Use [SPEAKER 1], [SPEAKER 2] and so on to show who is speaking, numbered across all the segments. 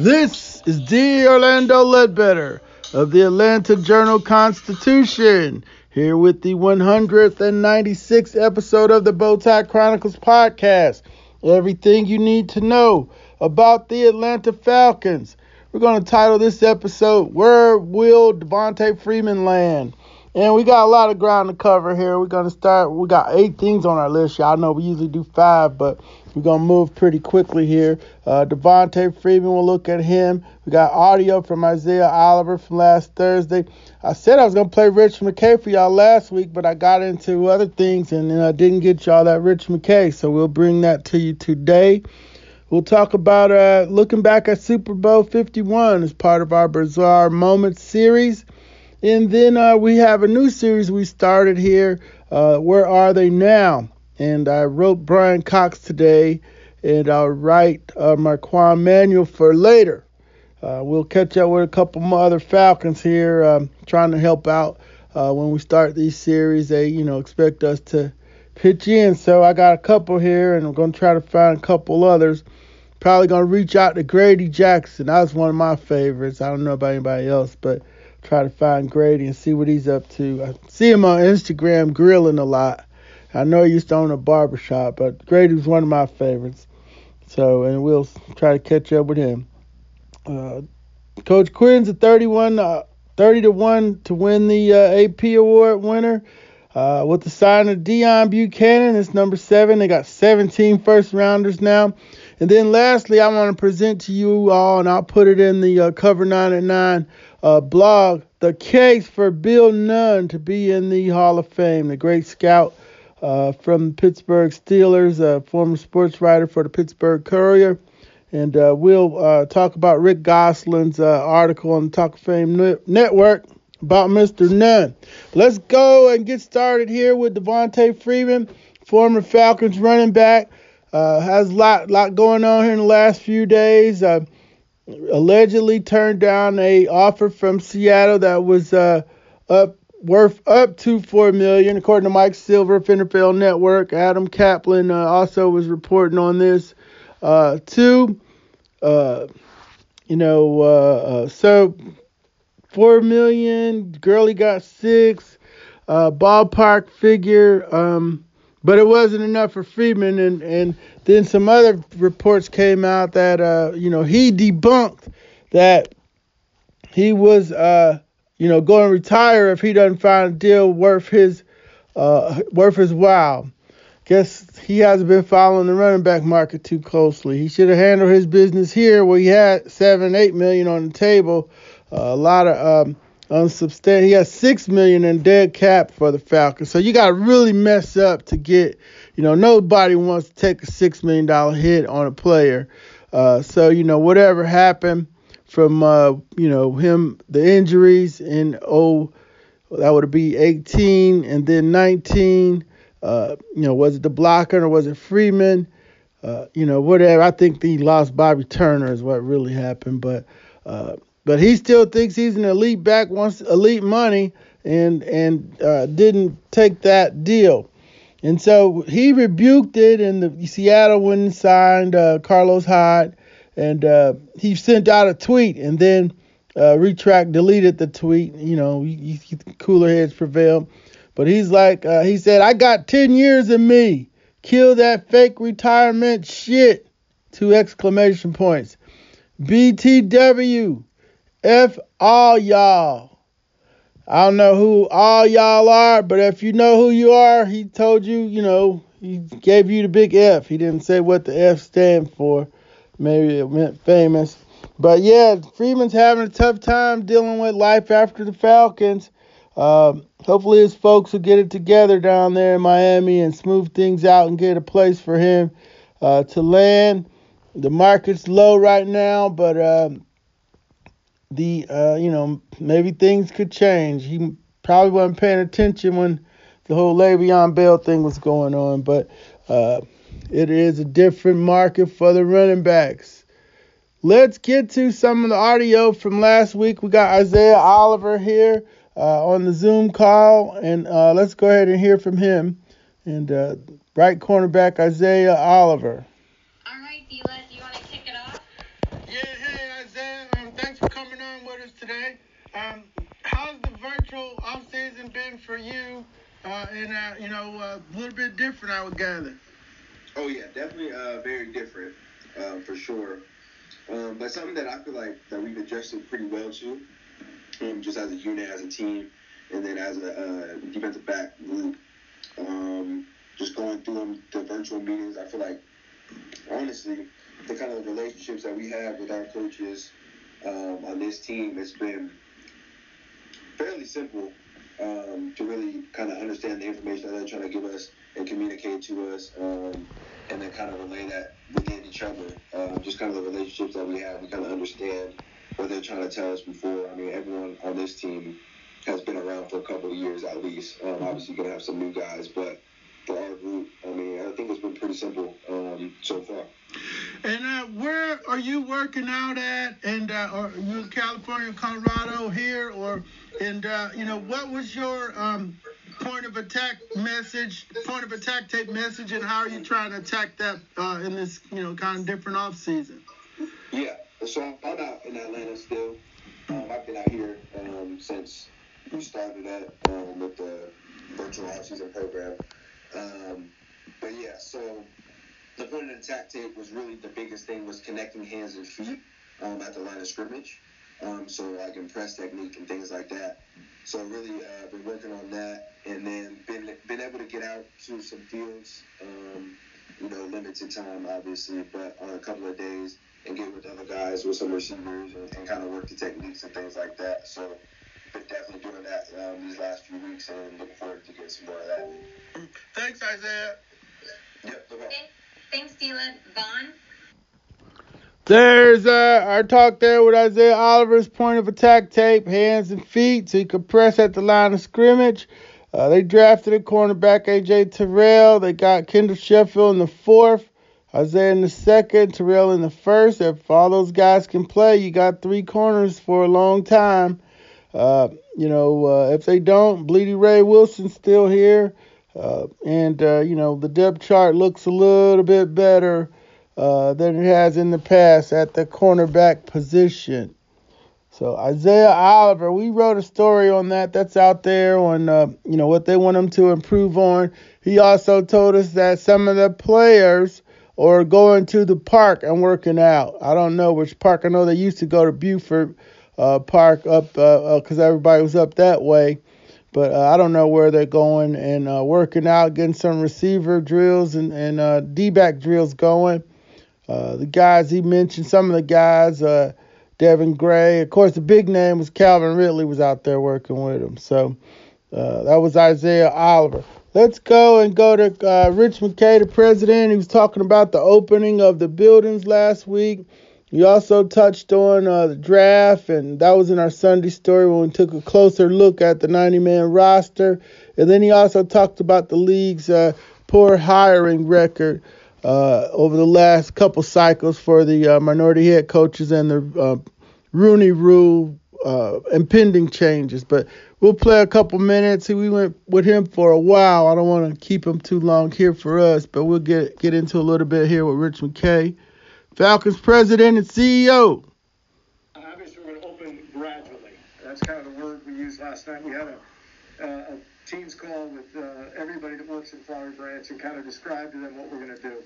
[SPEAKER 1] This is D. Orlando Ledbetter of the Atlanta Journal Constitution, here with the 196th episode of the Bowtie Chronicles podcast. Everything you need to know about the Atlanta Falcons. We're going to title this episode, Where Will Devonta Freeman Land? And we got a lot of ground to cover here. We're going to start, we got eight things on our list. Y'all know we usually do five, but we're going to move pretty quickly here. Uh, Devonta Freeman, we'll look at him. We got audio from Isaiah Oliver from last Thursday. I said I was going to play Rich McKay for y'all last week, but I got into other things and I didn't get y'all that Rich McKay. So we'll bring that to you today. We'll talk about uh, looking back at Super Bowl 51 as part of our Bizarre Moments series. And then uh, we have a new series we started here. Uh, Where are they now? And I wrote Brian Cox today, and I'll write uh, Marquand Manuel for later. Uh, we'll catch up with a couple more other Falcons here, um, trying to help out uh, when we start these series. They, you know, expect us to pitch in. So I got a couple here, and I'm to try to find a couple others. Probably to reach out to Grady Jackson. That was one of my favorites. I don't know about anybody else, but try to find Grady and see what he's up to. I see him on Instagram grilling a lot. I know he used to own a barbershop, but Grady was one of my favorites. So, and we'll try to catch up with him. Uh, Coach Quinn's a 31, uh, 30 to 1 to win the uh, AP award winner. Uh, with the sign of Deone Bucannon, it's number seven. They got 17 first rounders now. And then lastly, I want to present to you all, and I'll put it in the uh, cover 9 at 9 uh, blog, the case for Bill Nunn to be in the Hall of Fame, the great scout uh, from Pittsburgh Steelers, a former sports writer for the Pittsburgh Courier. And uh, we'll uh, talk about Rick Gosselin's uh, article on the Talk of Fame Network about Mr. Nunn. Let's go and get started here with Devonta Freeman, former Falcons running back. Uh, has a lot, lot going on here in the last few days. Allegedly turned down a offer from Seattle that was up worth up to four million, according to Mike Silver NFL Network. Adam Caplan uh, also was reporting on this uh, too. Uh, you know, uh, uh, so four million. Gurley got six. Uh, ballpark figure. Um, but it wasn't enough for Freeman, and, and then some other reports came out that uh, you know he debunked that he was uh, you know going to retire if he doesn't find a deal worth his uh, worth his while. Guess he hasn't been following the running back market too closely. He should have handled his business here where he had seven, eight million on the table. Uh, a lot of um, unsubstantiated. He has six million in dead cap for the Falcons. So you got to really mess up to get. You know, nobody wants to take a six million dollar hit on a player. Uh, so you know, whatever happened from uh, you know him, the injuries in oh, that would be 18 and then 19. Uh, you know, was it the blocker or was it Freeman? Uh, you know, whatever. I think he lost Bobby Turner is what really happened, but. Uh, but he still thinks he's an elite back, wants elite money, and and uh, didn't take that deal. And so he rebuked it, and the Seattle went and signed uh, Carlos Hyde, and uh, he sent out a tweet, and then uh, retract deleted the tweet. You know, he, he, cooler heads prevail. But he's like, uh, he said, I got 10 years in me. Kill that fake retirement shit. Two exclamation points. BTW. F all y'all. I don't know who all y'all are, but if you know who you are, he told you, you know, he gave you the big F. He didn't say what the F stand for. Maybe famous. But yeah, Freeman's having a tough time dealing with life after the Falcons. Um, hopefully, his folks will get it together down there in Miami and smooth things out and get a place for him uh, to land. The market's low right now, but um, the uh, you know maybe things could change. He probably wasn't paying attention when the whole Le'Veon Bell thing was going on, but uh, it is a different market for the running backs. Let's get to some of the audio from last week. We got Isaiah Oliver here uh, on the Zoom call, and uh, let's go ahead and hear from him. And uh, right cornerback Isaiah Oliver.
[SPEAKER 2] All right, Dila, do you want to kick it off?
[SPEAKER 1] Yeah, hey Isaiah, um, thanks for coming on with us today. Um, how's the virtual off season been for you? Uh, and uh, you know, uh, a little bit different, I would gather.
[SPEAKER 3] Oh yeah, definitely uh, very different um, for sure. Um, but something that I feel like that we've adjusted pretty well to, um, just as a unit, as a team, and then as a uh, defensive back group. Um, just going through them, the virtual meetings, I feel like honestly, the kind of relationships that we have with our coaches um, on this team, it's been fairly simple um, to really kind of understand the information that they're trying to give us and communicate to us, um, and then kind of relay that within each other. Um, just kind of the relationships that we have, we kind of understand what they're trying to tell us before. I mean, everyone on this team has been around for a couple of years at least. Um, obviously, going to have some new guys, but our group, I mean, I think it's been pretty simple um, so far.
[SPEAKER 1] And uh, where are you working out at? And uh, are you in California, Colorado, here, or and uh, you know what was your um, point of attack message, point of attack tape message, and how are you trying to attack that uh, in this you know kind of different off season?
[SPEAKER 3] Yeah, so I'm out in Atlanta still. Um, I've been out here um, since we started that um, with the virtual off-season program. Um, but yeah, so the point of attack tape was really the biggest thing was connecting hands and feet um, at the line of scrimmage. Um, so like in press technique and things like that. So really uh, been working on that, and then been been able to get out to some fields. Um, you know, limited time obviously, but on a couple of days and get with other guys with some receivers and, and kind of work the techniques and things like that. So definitely doing that um, these last few weeks and looking forward to getting some more of that.
[SPEAKER 1] Thanks, Isaiah.
[SPEAKER 3] Yep, no problem.
[SPEAKER 2] Thanks, Dylan. Vaughn?
[SPEAKER 1] There's uh, our talk there with Isaiah Oliver's point of attack tape, hands and feet, so he could press at the line of scrimmage. Uh, they drafted a cornerback, AJ Terrell. They got Kendall Sheffield in the fourth, Isaiah in the second, Terrell in the first. If all those guys can play, you got three corners for a long time. Uh, you know, uh, if they don't, Blidi Wreh-Wilson's still here. Uh, and, uh, you know, the depth chart looks a little bit better uh, than it has in the past at the cornerback position. So Isaiah Oliver, we wrote a story on that. That's out there on uh, you know what they want him to improve on. He also told us that some of the players are going to the park and working out. I don't know which park. I know they used to go to Buford uh, Park up because uh, everybody was up that way. But uh, I don't know where they're going and uh, working out, getting some receiver drills and, and uh, D-back drills going. Uh, the guys he mentioned, some of the guys, uh, Devin Gray. Of course, the big name was Calvin Ridley was out there working with him. So uh, that was Isaiah Oliver. Let's go and go to uh, Rich McKay, the president. He was talking about the opening of the buildings last week. We also touched on uh, the draft, and that was in our Sunday story when we took a closer look at the 90 man roster. And then he also talked about the league's uh, poor hiring record uh, over the last couple cycles for the uh, minority head coaches and the uh, Rooney Rule uh, impending changes. But we'll play a couple minutes. We went with him for a while. I don't want to keep him too long here for us, but we'll get get into a little bit here with Rich McKay, Falcons president and CEO.
[SPEAKER 4] Obviously, we're going to open gradually. That's kind of the word we used last night. We had a, uh, a team's call with uh, everybody that works in Flowery Branch and kind of described to them what we're going to do.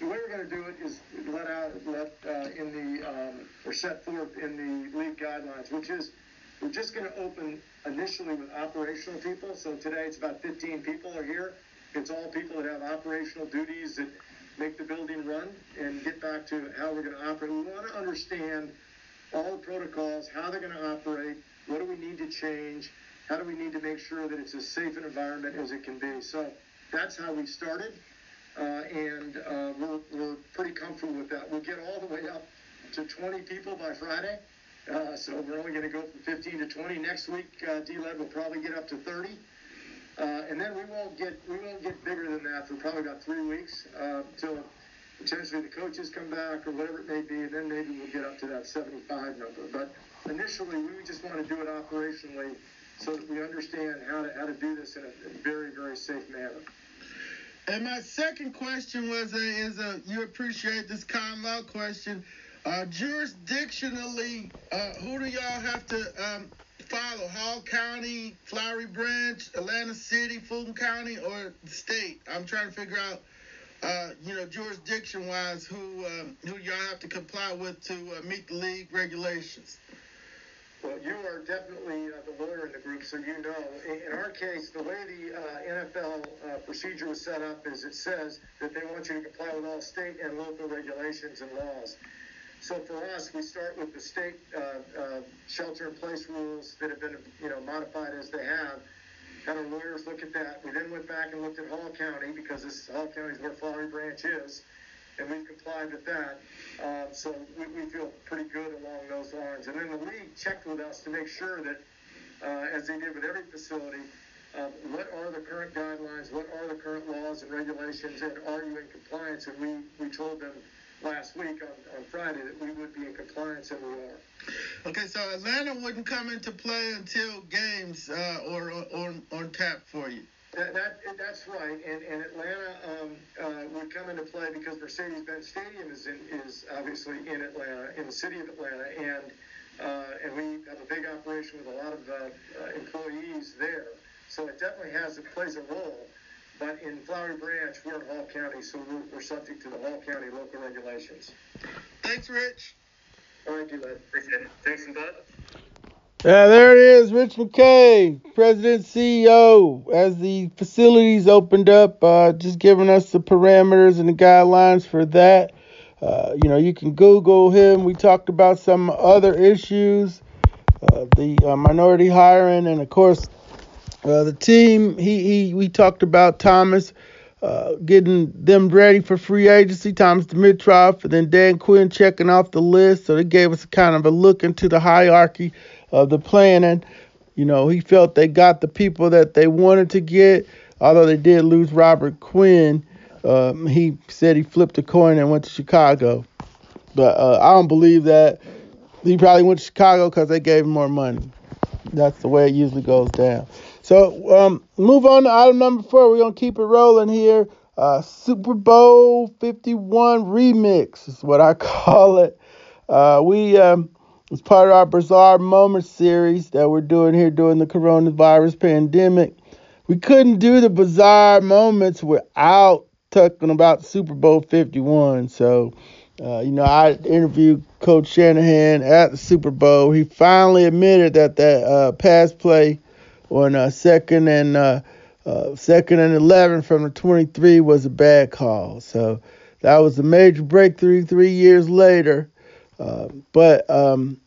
[SPEAKER 4] The way we're going to do it is let out, let uh, in the um, or set forth in the league guidelines, which is we're just going to open initially with operational people. So today it's about 15 people are here. It's all people that have operational duties that make the building run and get back to how we're going to operate. We want to understand all the protocols, how they're going to operate, what do we need to change, how do we need to make sure that it's as safe an environment as it can be. So that's how we started, uh, and uh, we're, we're pretty comfortable with that. We'll get all the way up to 20 people by Friday. Uh, so we're only going to go from 15 to 20 next week. Uh, D-Led will probably get up to 30, uh, and then we won't get we won't get bigger than that for probably about three weeks uh, until potentially the coaches come back or whatever it may be, and then maybe we'll get up to that 75 number. But initially, we just want to do it operationally so that we understand how to how to do this in a very very safe manner.
[SPEAKER 1] And my second question was a, is a you appreciate this common law question. Uh, jurisdictionally, uh, who do y'all have to um, follow? Hall County, Flowery Branch, Atlanta City, Fulton County, or the state? I'm trying to figure out, uh, you know, jurisdiction-wise, who um, who y'all have to comply with to uh, meet the league regulations.
[SPEAKER 4] Well, you are definitely uh, the lawyer in the group, so you know. In, our case, the way the uh, NFL uh, procedure was set up is it says that they want you to comply with all state and local regulations and laws. So for us, we start with the state uh, uh, shelter-in-place rules that have been, you know, modified as they have. Had our lawyers look at that. We then went back and looked at Hall County because this Hall County is where Flowery Branch is, and we've complied with that. Uh, so we, we feel pretty good along those lines. And then the league checked with us to make sure that, uh, as they did with every facility, um, what are the current guidelines, what are the current laws and regulations, and are you in compliance? And we, we told them last week on, on Friday that we would be in compliance, and we are.
[SPEAKER 1] Okay, so Atlanta wouldn't come into play until games uh, or, or on tap for you.
[SPEAKER 4] That, that that's right, and, and Atlanta um, uh, would come into play because Mercedes-Benz Stadium is in, is obviously in Atlanta, in the city of Atlanta, and uh, and we have a big operation with a lot of uh, uh employees there, so it definitely has it plays a role. But in Flowery Branch, we're in Hall County, so we're, we're subject to the Hall County local regulations.
[SPEAKER 1] Thanks, Rich.
[SPEAKER 4] All right, you Appreciate it. Thanks, and Bud.
[SPEAKER 1] Yeah, there it is, Rich McKay, President CEO. As the facilities opened up, uh, just giving us the parameters and the guidelines for that. Uh, you know, you can Google him. We talked about some other issues, uh, the uh, minority hiring, and of course, uh, the team, he, he we talked about Thomas uh, getting them ready for free agency, Thomas Dimitroff, and then Dan Quinn checking off the list. So they gave us kind of a look into the hierarchy of the planning. You know, he felt they got the people that they wanted to get, although they did lose Robert Quinn. Um, he said he flipped a coin and went to Chicago. But uh, I don't believe that. He probably went to Chicago because they gave him more money. That's the way it usually goes down. So um, move on to item number four. We're gonna keep it rolling here. Uh, Super Bowl 51 remix is what I call it. Uh, we um, it's part of our bizarre moments series that we're doing here during the coronavirus pandemic. We couldn't do the bizarre moments without talking about Super Bowl 51. So, uh, you know, I interviewed Coach Shanahan at the Super Bowl. He finally admitted that that uh, pass play on uh, second and uh, uh, second and 11 from the 23 was a bad call. So that was a major breakthrough three years later. Uh, but um,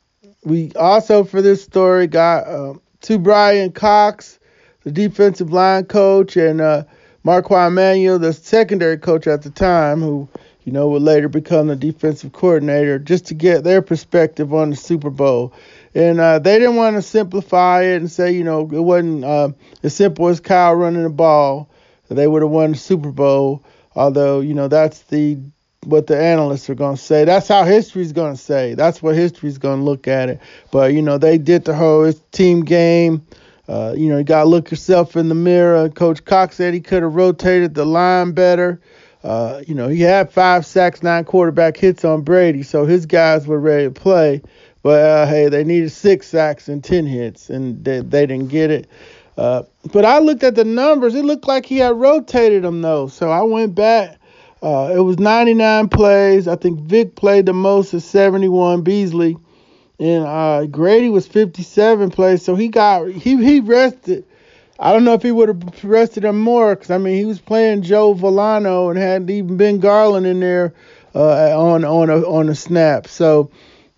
[SPEAKER 1] we also for this story got uh, to Brian Cox, the defensive line coach, and uh, Marquand Manuel, the secondary coach at the time, who you know would later become the defensive coordinator, just to get their perspective on the Super Bowl and uh, they didn't want to simplify it and say, you know, it wasn't uh, as simple as Kyle running the ball. They would have won the Super Bowl, although you know that's the what the analysts are going to say. That's how history's going to say. That's what history's going to look at it. But you know, they did the whole team game. Uh, you know, you got to look yourself in the mirror. Coach Cox said he could have rotated the line better. Uh, you know, he had five sacks, nine quarterback hits on Brady, so his guys were ready to play. But uh, hey, they needed six sacks and ten hits, and they, they didn't get it. Uh, but I looked at the numbers. It looked like he had rotated them though. So I went back. Uh, it was 99 plays. I think Vic played the most at 71. Beasley and uh, Grady was 57 plays. So he got he he rested. I don't know if he would have rested him more because I mean he was playing Joe Vellano and hadn't even Ben Garland in there uh, on on a on a snap. So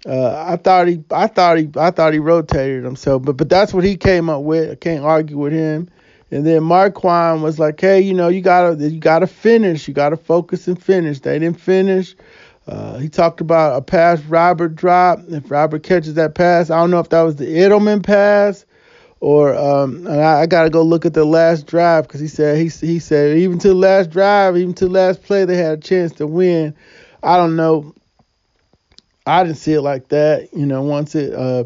[SPEAKER 1] Uh, I thought he, I thought he, I thought he rotated himself, but but that's what he came up with. I can't argue with him. And then Marquand was like, hey, you know, you gotta, you gotta finish. You gotta focus and finish. They didn't finish. Uh, he talked about a pass Robert drop. If Robert catches that pass, I don't know if that was the Edelman pass or um, and I, I got to go look at the last drive because he said he he said even to the last drive, even to the last play, they had a chance to win. I don't know. I didn't see it like that. You know, once it uh,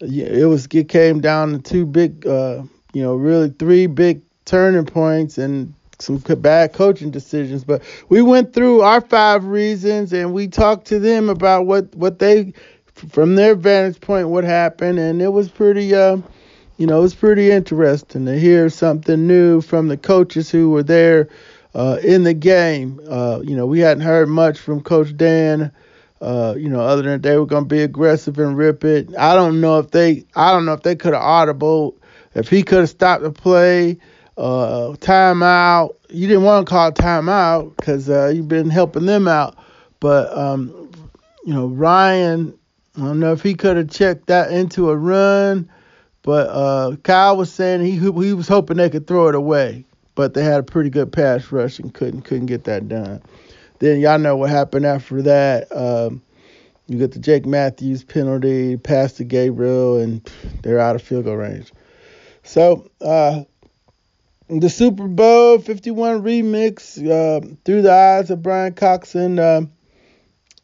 [SPEAKER 1] it was it came down to two big, uh, you know, really three big turning points and some bad coaching decisions. But we went through our five reasons and we talked to them about what what they, from their vantage point, what happened, and it was pretty. Uh, you know, it was pretty interesting to hear something new from the coaches who were there uh, in the game. Uh, you know, we hadn't heard much from Coach Dan. Uh, you know, other than they were going to be aggressive and rip it. I don't know if they, I don't know if they could have audible, if he could have stopped the play, uh, timeout. You didn't want to call timeout because uh, you've been helping them out. But um, you know, Ryan, I don't know if he could have checked that into a run. But uh, Kyle was saying he he was hoping they could throw it away, but they had a pretty good pass rush and couldn't couldn't get that done. Then y'all know what happened after that. Um, you get the Jake Matthews penalty, pass to Gabriel, and they're out of field goal range. So uh, the Super Bowl 51 remix uh, through the eyes of Brian Cox and uh,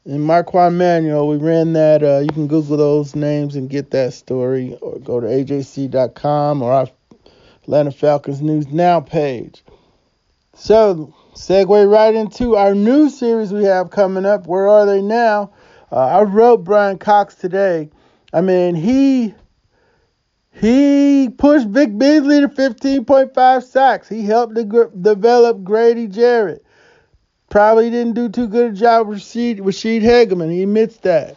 [SPEAKER 1] and Marquand Manuel, we ran that. Uh, you can Google those names and get that story, or go to ajc.com or our Atlanta Falcons News Now page. So, segue right into our new series we have coming up. Where are they now? Uh, I wrote Brian Cox today. I mean, he he pushed Vic Beasley to 15.5 sacks. He helped de- develop Grady Jarrett. Probably didn't do too good a job with Ra'Shede, Ra'Shede Hageman. He admits that.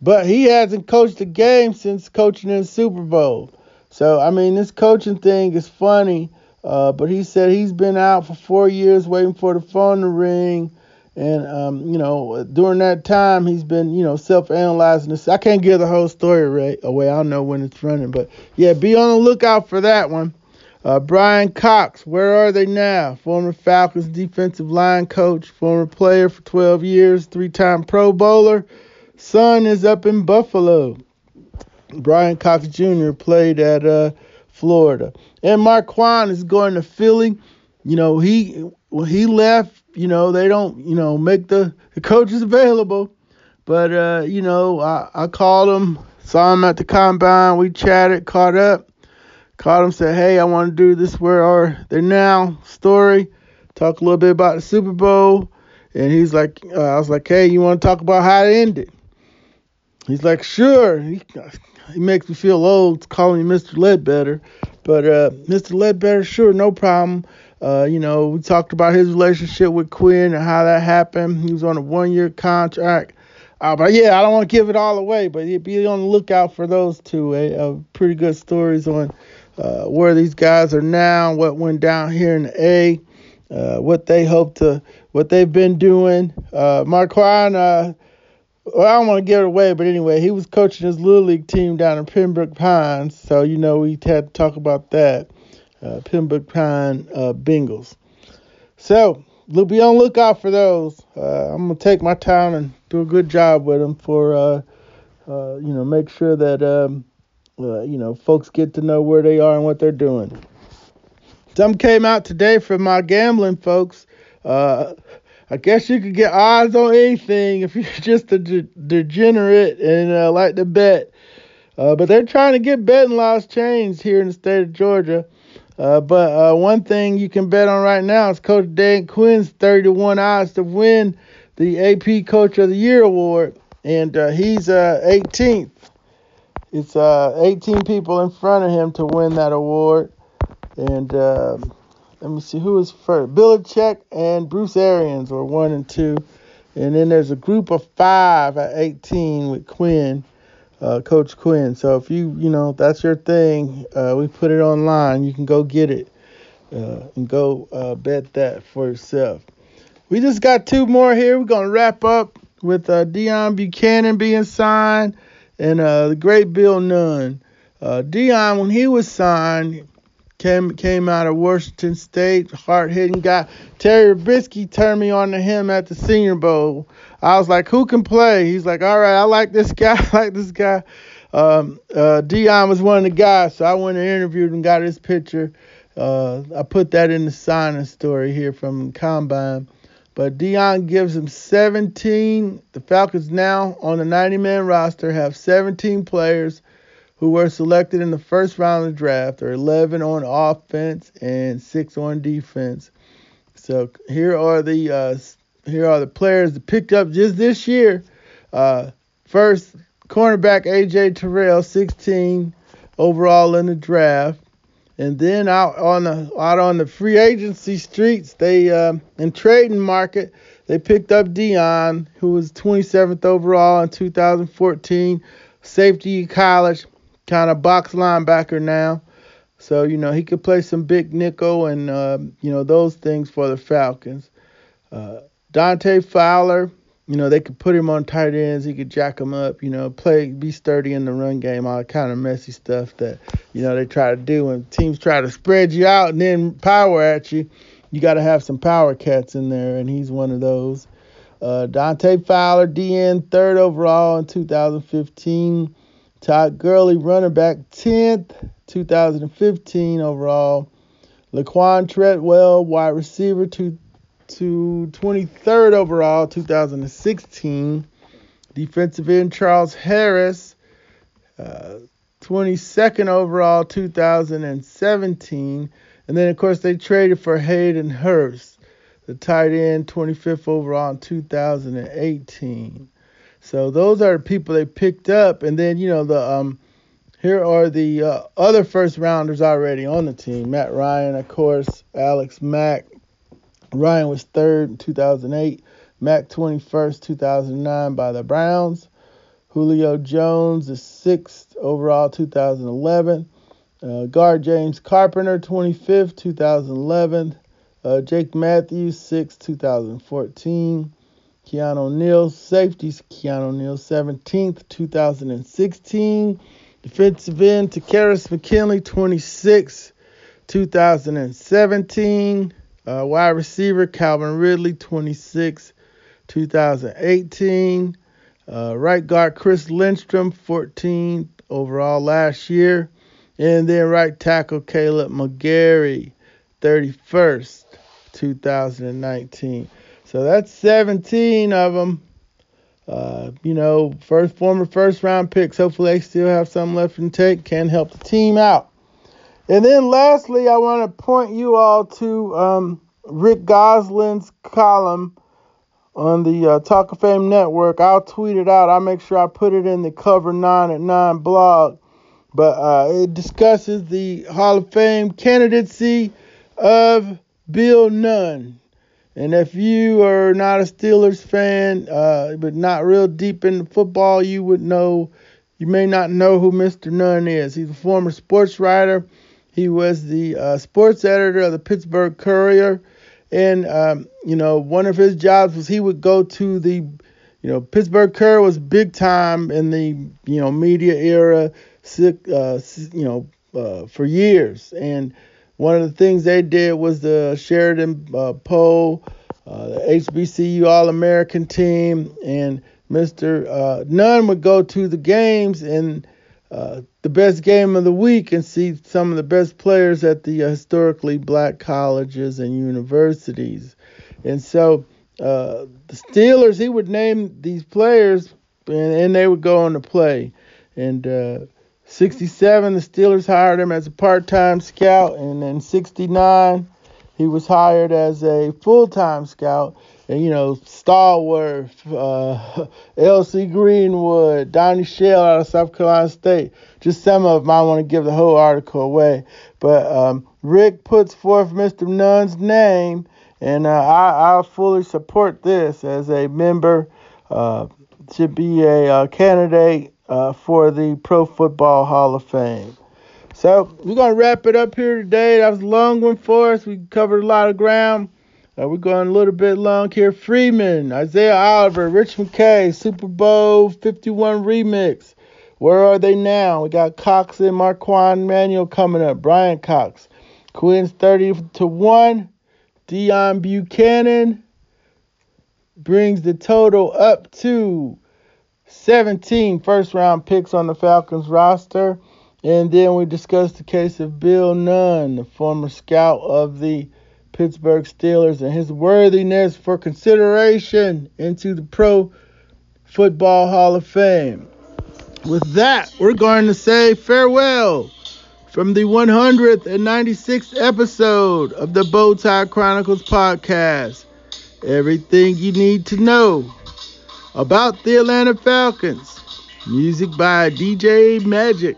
[SPEAKER 1] But he hasn't coached a game since coaching in the Super Bowl. So, I mean, this coaching thing is funny. Uh, but he said he's been out for four years waiting for the phone to ring. And, um, you know, during that time, he's been, you know, self analyzing this. I can't give the whole story away. I don't know when it's running. But, yeah, be on the lookout for that one. Uh, Brian Cox, where are they now? Former Falcons defensive line coach, former player for 12 years, three time Pro Bowler. Son is up in Buffalo. Brian Cox Jr. played at uh, Florida. And Marquand is going to Philly. You know, he when he left, you know, they don't, you know, make the, the coaches available. But, uh, you know, I, I called him, saw him at the combine. We chatted, caught up. Called him, said, "Hey, I want to do this. Where are they now?" Story. Talk a little bit about the Super Bowl, and he's like, uh, "I was like, hey, you want to talk about how it ended?" He's like, "Sure." He, he makes me feel old calling me Mr. Ledbetter, but uh, Mr. Ledbetter, sure, no problem. Uh, you know, we talked about his relationship with Quinn and how that happened. He was on a one-year contract. Uh, but yeah, I don't want to give it all away, but be on the lookout for those two. Eh? Uh, pretty good stories on uh, where these guys are now, what went down here in the A, uh, what they hope to, what they've been doing. Uh, Marquand, well, I don't want to give it away, but anyway, he was coaching his little league team down in Pembroke Pines, so you know we had to talk about that. Uh, Pembroke Pine uh, Bengals. So be on lookout for those. Uh, I'm gonna take my time and do a good job with them for, uh, uh, you know, make sure that um, uh, you know, folks get to know where they are and what they're doing. Some came out today from my gambling folks. I guess you could get odds on anything if you're just a de- degenerate and uh, like to bet. Uh, but they're trying to get betting laws changed here in the state of Georgia. Uh, but uh, one thing you can bet on right now is Coach Dan Quinn's 30 to 1 odds to win the AP Coach of the Year award. And uh, he's 18th. It's uh, 18 people in front of him to win that award. And uh, let me see who was first. Belichick and Bruce Arians were one and two. And then there's a group of five at 18 with Quinn, uh, Coach Quinn. So if you, you know, that's your thing, uh, we put it online. You can go get it uh, and go uh, bet that for yourself. We just got two more here. We're going to wrap up with uh, Deone Bucannon being signed and uh, the great Bill Nunn. Deone, when he was signed, came came out of Washington State, hard hitting guy. Terry Robiskie turned me on to him at the Senior Bowl. I was like, who can play? He's like, all right, I like this guy, I like this guy. Um, uh, Deone was one of the guys, so I went and interviewed and got his picture. Uh, I put that in the signing story here from Combine. But Deone gives him 17. The Falcons now on the 90 man roster have 17 players who were selected in the first round of the draft. Are 11 on offense and six on defense. So here are the uh, here are the players that picked up just this year. Uh, first, cornerback AJ Terrell, 16 overall in the draft. And then out on the out on the free agency streets, they uh, in trading market, they picked up Deone, who was 27th overall in 2014, safety college, kind of box linebacker now. So you know he could play some big nickel and uh, you know those things for the Falcons. Uh, Dante Fowler, you know, they could put him on tight ends. He could jack him up, you know, play, be sturdy in the run game, all kind of messy stuff that, you know, they try to do. And teams try to spread you out and then power at you. You got to have some power cats in there, and he's one of those. Uh, Dante Fowler, DN, third overall in 2015. Todd Gurley, running back, 10th, 2015 overall. Laquan Treadwell, wide receiver, two, to 23rd overall, 2016. Defensive end Charles Harris, uh, 22nd overall, 2017. And then, of course, they traded for Hayden Hurst, the tight end, 25th overall in 2018. So those are people they picked up. And then, you know, the um, here are the uh, other first rounders already on the team. Matt Ryan, of course, Alex Mack, Ryan was third in 2008, Mack 21st, 2009 by the Browns. Julio Jones is sixth overall, 2011. Uh, guard James Carpenter, 25th, 2011. Uh, Jake Matthews, 6th, 2014. Keanu Neal, safeties, Keanu Neal, 17th, 2016. Defensive end, Takkarist McKinley, 26th, 2017. Uh, wide receiver Calvin Ridley, 26, 2018. Uh, right guard Chris Lindstrom, 14 overall last year. And then right tackle Caleb McGary, 31st, 2019. So that's 17 of them. Uh, you know, first former first round picks. Hopefully they still have some left in take. Can help the team out. And then lastly, I want to point you all to um, Rick Gosselin's column on the uh, Talk of Fame Network. I'll tweet it out. I'll make sure I put it in the Cover 9 at 9 blog. But uh, it discusses the Hall of Fame candidacy of Bill Nunn. And if you are not a Steelers fan, uh, but not real deep into football, you would know, you may not know who Mr. Nunn is. He's a former sports writer. He was the uh, sports editor of the Pittsburgh Courier. And, um, you know, one of his jobs was he would go to the, you know, Pittsburgh Courier was big time in the, you know, media era, uh, you know, uh, for years. And one of the things they did was the Sheridan uh, poll, uh, the HBCU All American team, and Mr. Uh, Nunn would go to the games and uh, the best game of the week and see some of the best players at the uh, historically black colleges and universities. And so uh, the Steelers, he would name these players and, and they would go on to play. And uh, 67, the Steelers hired him as a part time scout. And in 69, he was hired as a full time scout and you know Stallworth, uh, L.C. Greenwood, Donnie Shell out of South Carolina State. Just some of them. I want to give the whole article away, but um, Rick puts forth Mr. Nunn's name, and uh, I, I fully support this as a member. Uh, should be a uh, candidate uh, for the Pro Football Hall of Fame. So we're gonna wrap it up here today. That was a long one for us. We covered a lot of ground. Uh, we're going a little bit long here. Freeman, Isaiah Oliver, Rich McKay, Super Bowl 51 remix. Where are they now? We got Cox and Marquand Manuel coming up. Brian Cox. Quinn's 30 to 1. Deone Bucannon brings the total up to 17 first round picks on the Falcons roster. And then we discussed the case of Bill Nunn, the former scout of the Pittsburgh Steelers, and his worthiness for consideration into the Pro Football Hall of Fame. With that, we're going to say farewell from the 196th episode of the Bowtie Chronicles podcast. Everything you need to know about the Atlanta Falcons. Music by DJ Magic.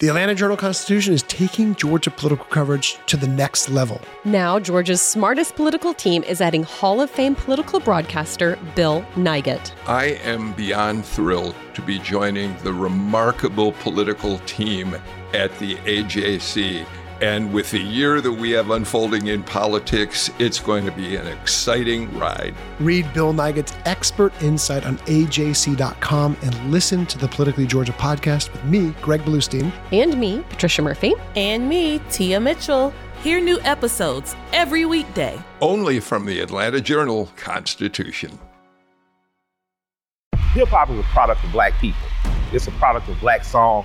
[SPEAKER 5] The Atlanta Journal Constitution is taking Georgia political coverage to the next level.
[SPEAKER 6] Now, Georgia's smartest political team is adding Hall of Fame political broadcaster Bill Nigut.
[SPEAKER 7] I am beyond thrilled to be joining the remarkable political team at the AJC. And with the year that we have unfolding in politics, it's going to be an exciting ride.
[SPEAKER 5] Read Bill Nigut's expert insight on AJC.com and listen to the Politically Georgia podcast with me, Greg Bluestein.
[SPEAKER 6] And me, Patricia Murphy.
[SPEAKER 8] And me, Tia Mitchell. Hear new episodes every weekday.
[SPEAKER 7] Only from the Atlanta Journal Constitution.
[SPEAKER 9] Hip hop is a product of black people. It's a product of black song